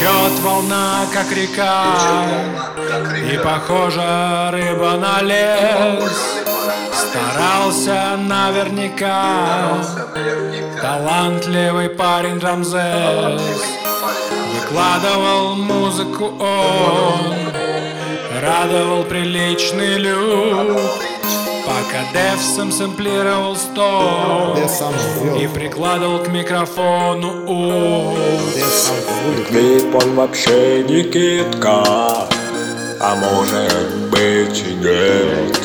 Течет волна, как река, и похожа рыба на лес. Старался наверняка. Талантливый парень Рамзес. Выкладывал музыку он. Радовал приличный люк Пока Дев сам сэмплировал стол И прикладывал к микрофону ум Клип он вообще не китка А может быть и нет.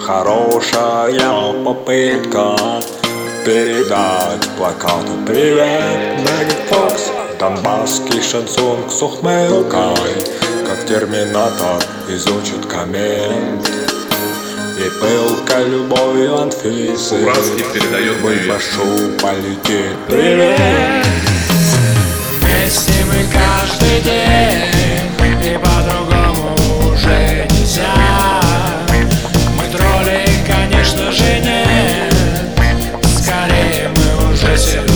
Хорошая попытка Передать плакату привет Мэгги Фокс Донбасский шансон с ухмылкой Как терминатор изучит коммент И пылка любовью Анфисы Уральский передает привет. Прошу полететь Привет! Вместе мы каждый день И по-другому уже нельзя Мы тролли, конечно же, нет Скорее мы уже все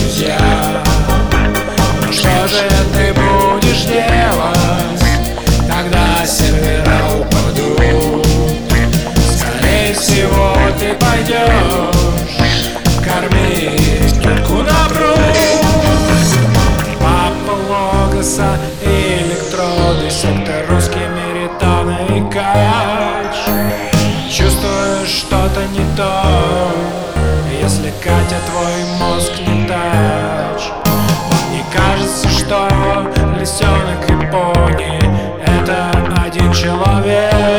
Логоса и электроды Сектор русский меританы и кач. Чувствуешь что-то не то Если Катя твой мозг не тач. Мне кажется, что лисенок и пони Это один человек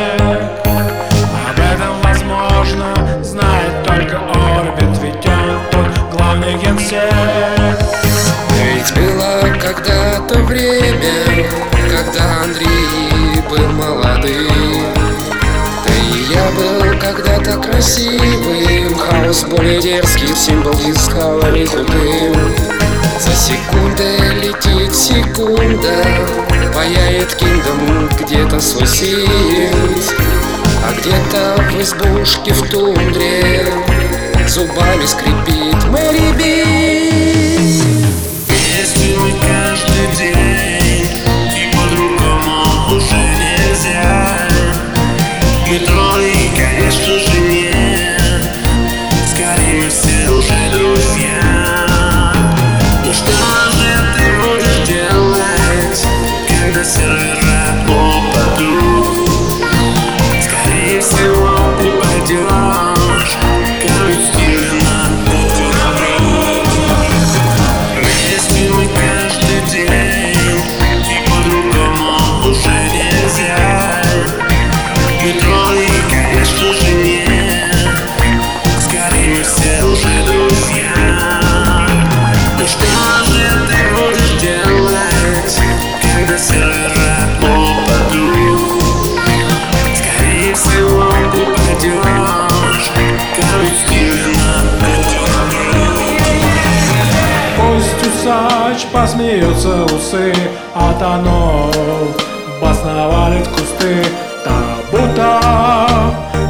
было когда-то время, когда Андрей был молодым. Да и я был когда-то красивым, хаос более дерзкий, символ искал крутым. За секундой летит секунда, паяет киндом где-то свой а где-то в избушке в тундре зубами скрипит Мэри Би. Усач посмеется усы От оно бас навалит кусты Так будто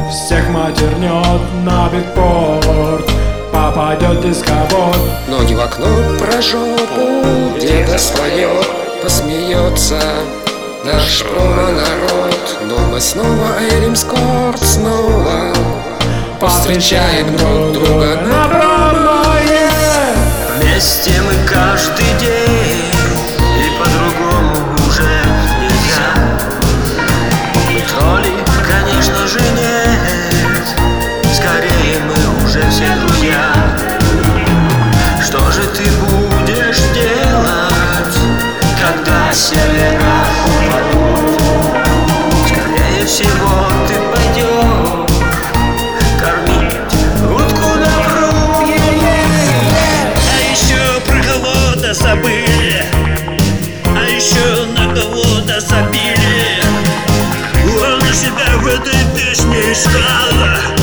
всех матернет на битпорт. Попадет дисковод Ноги в окно про жопу Деда споет, посмеется. Наш промо-народ Но мы снова Эрим Скорт снова. Повстречаем друг друга на промое Когда сервера упадут Скорее всего ты пойдешь Кормить утку на пруд А еще про кого-то забыли А еще на кого-то забили. Он себя в этой песне искал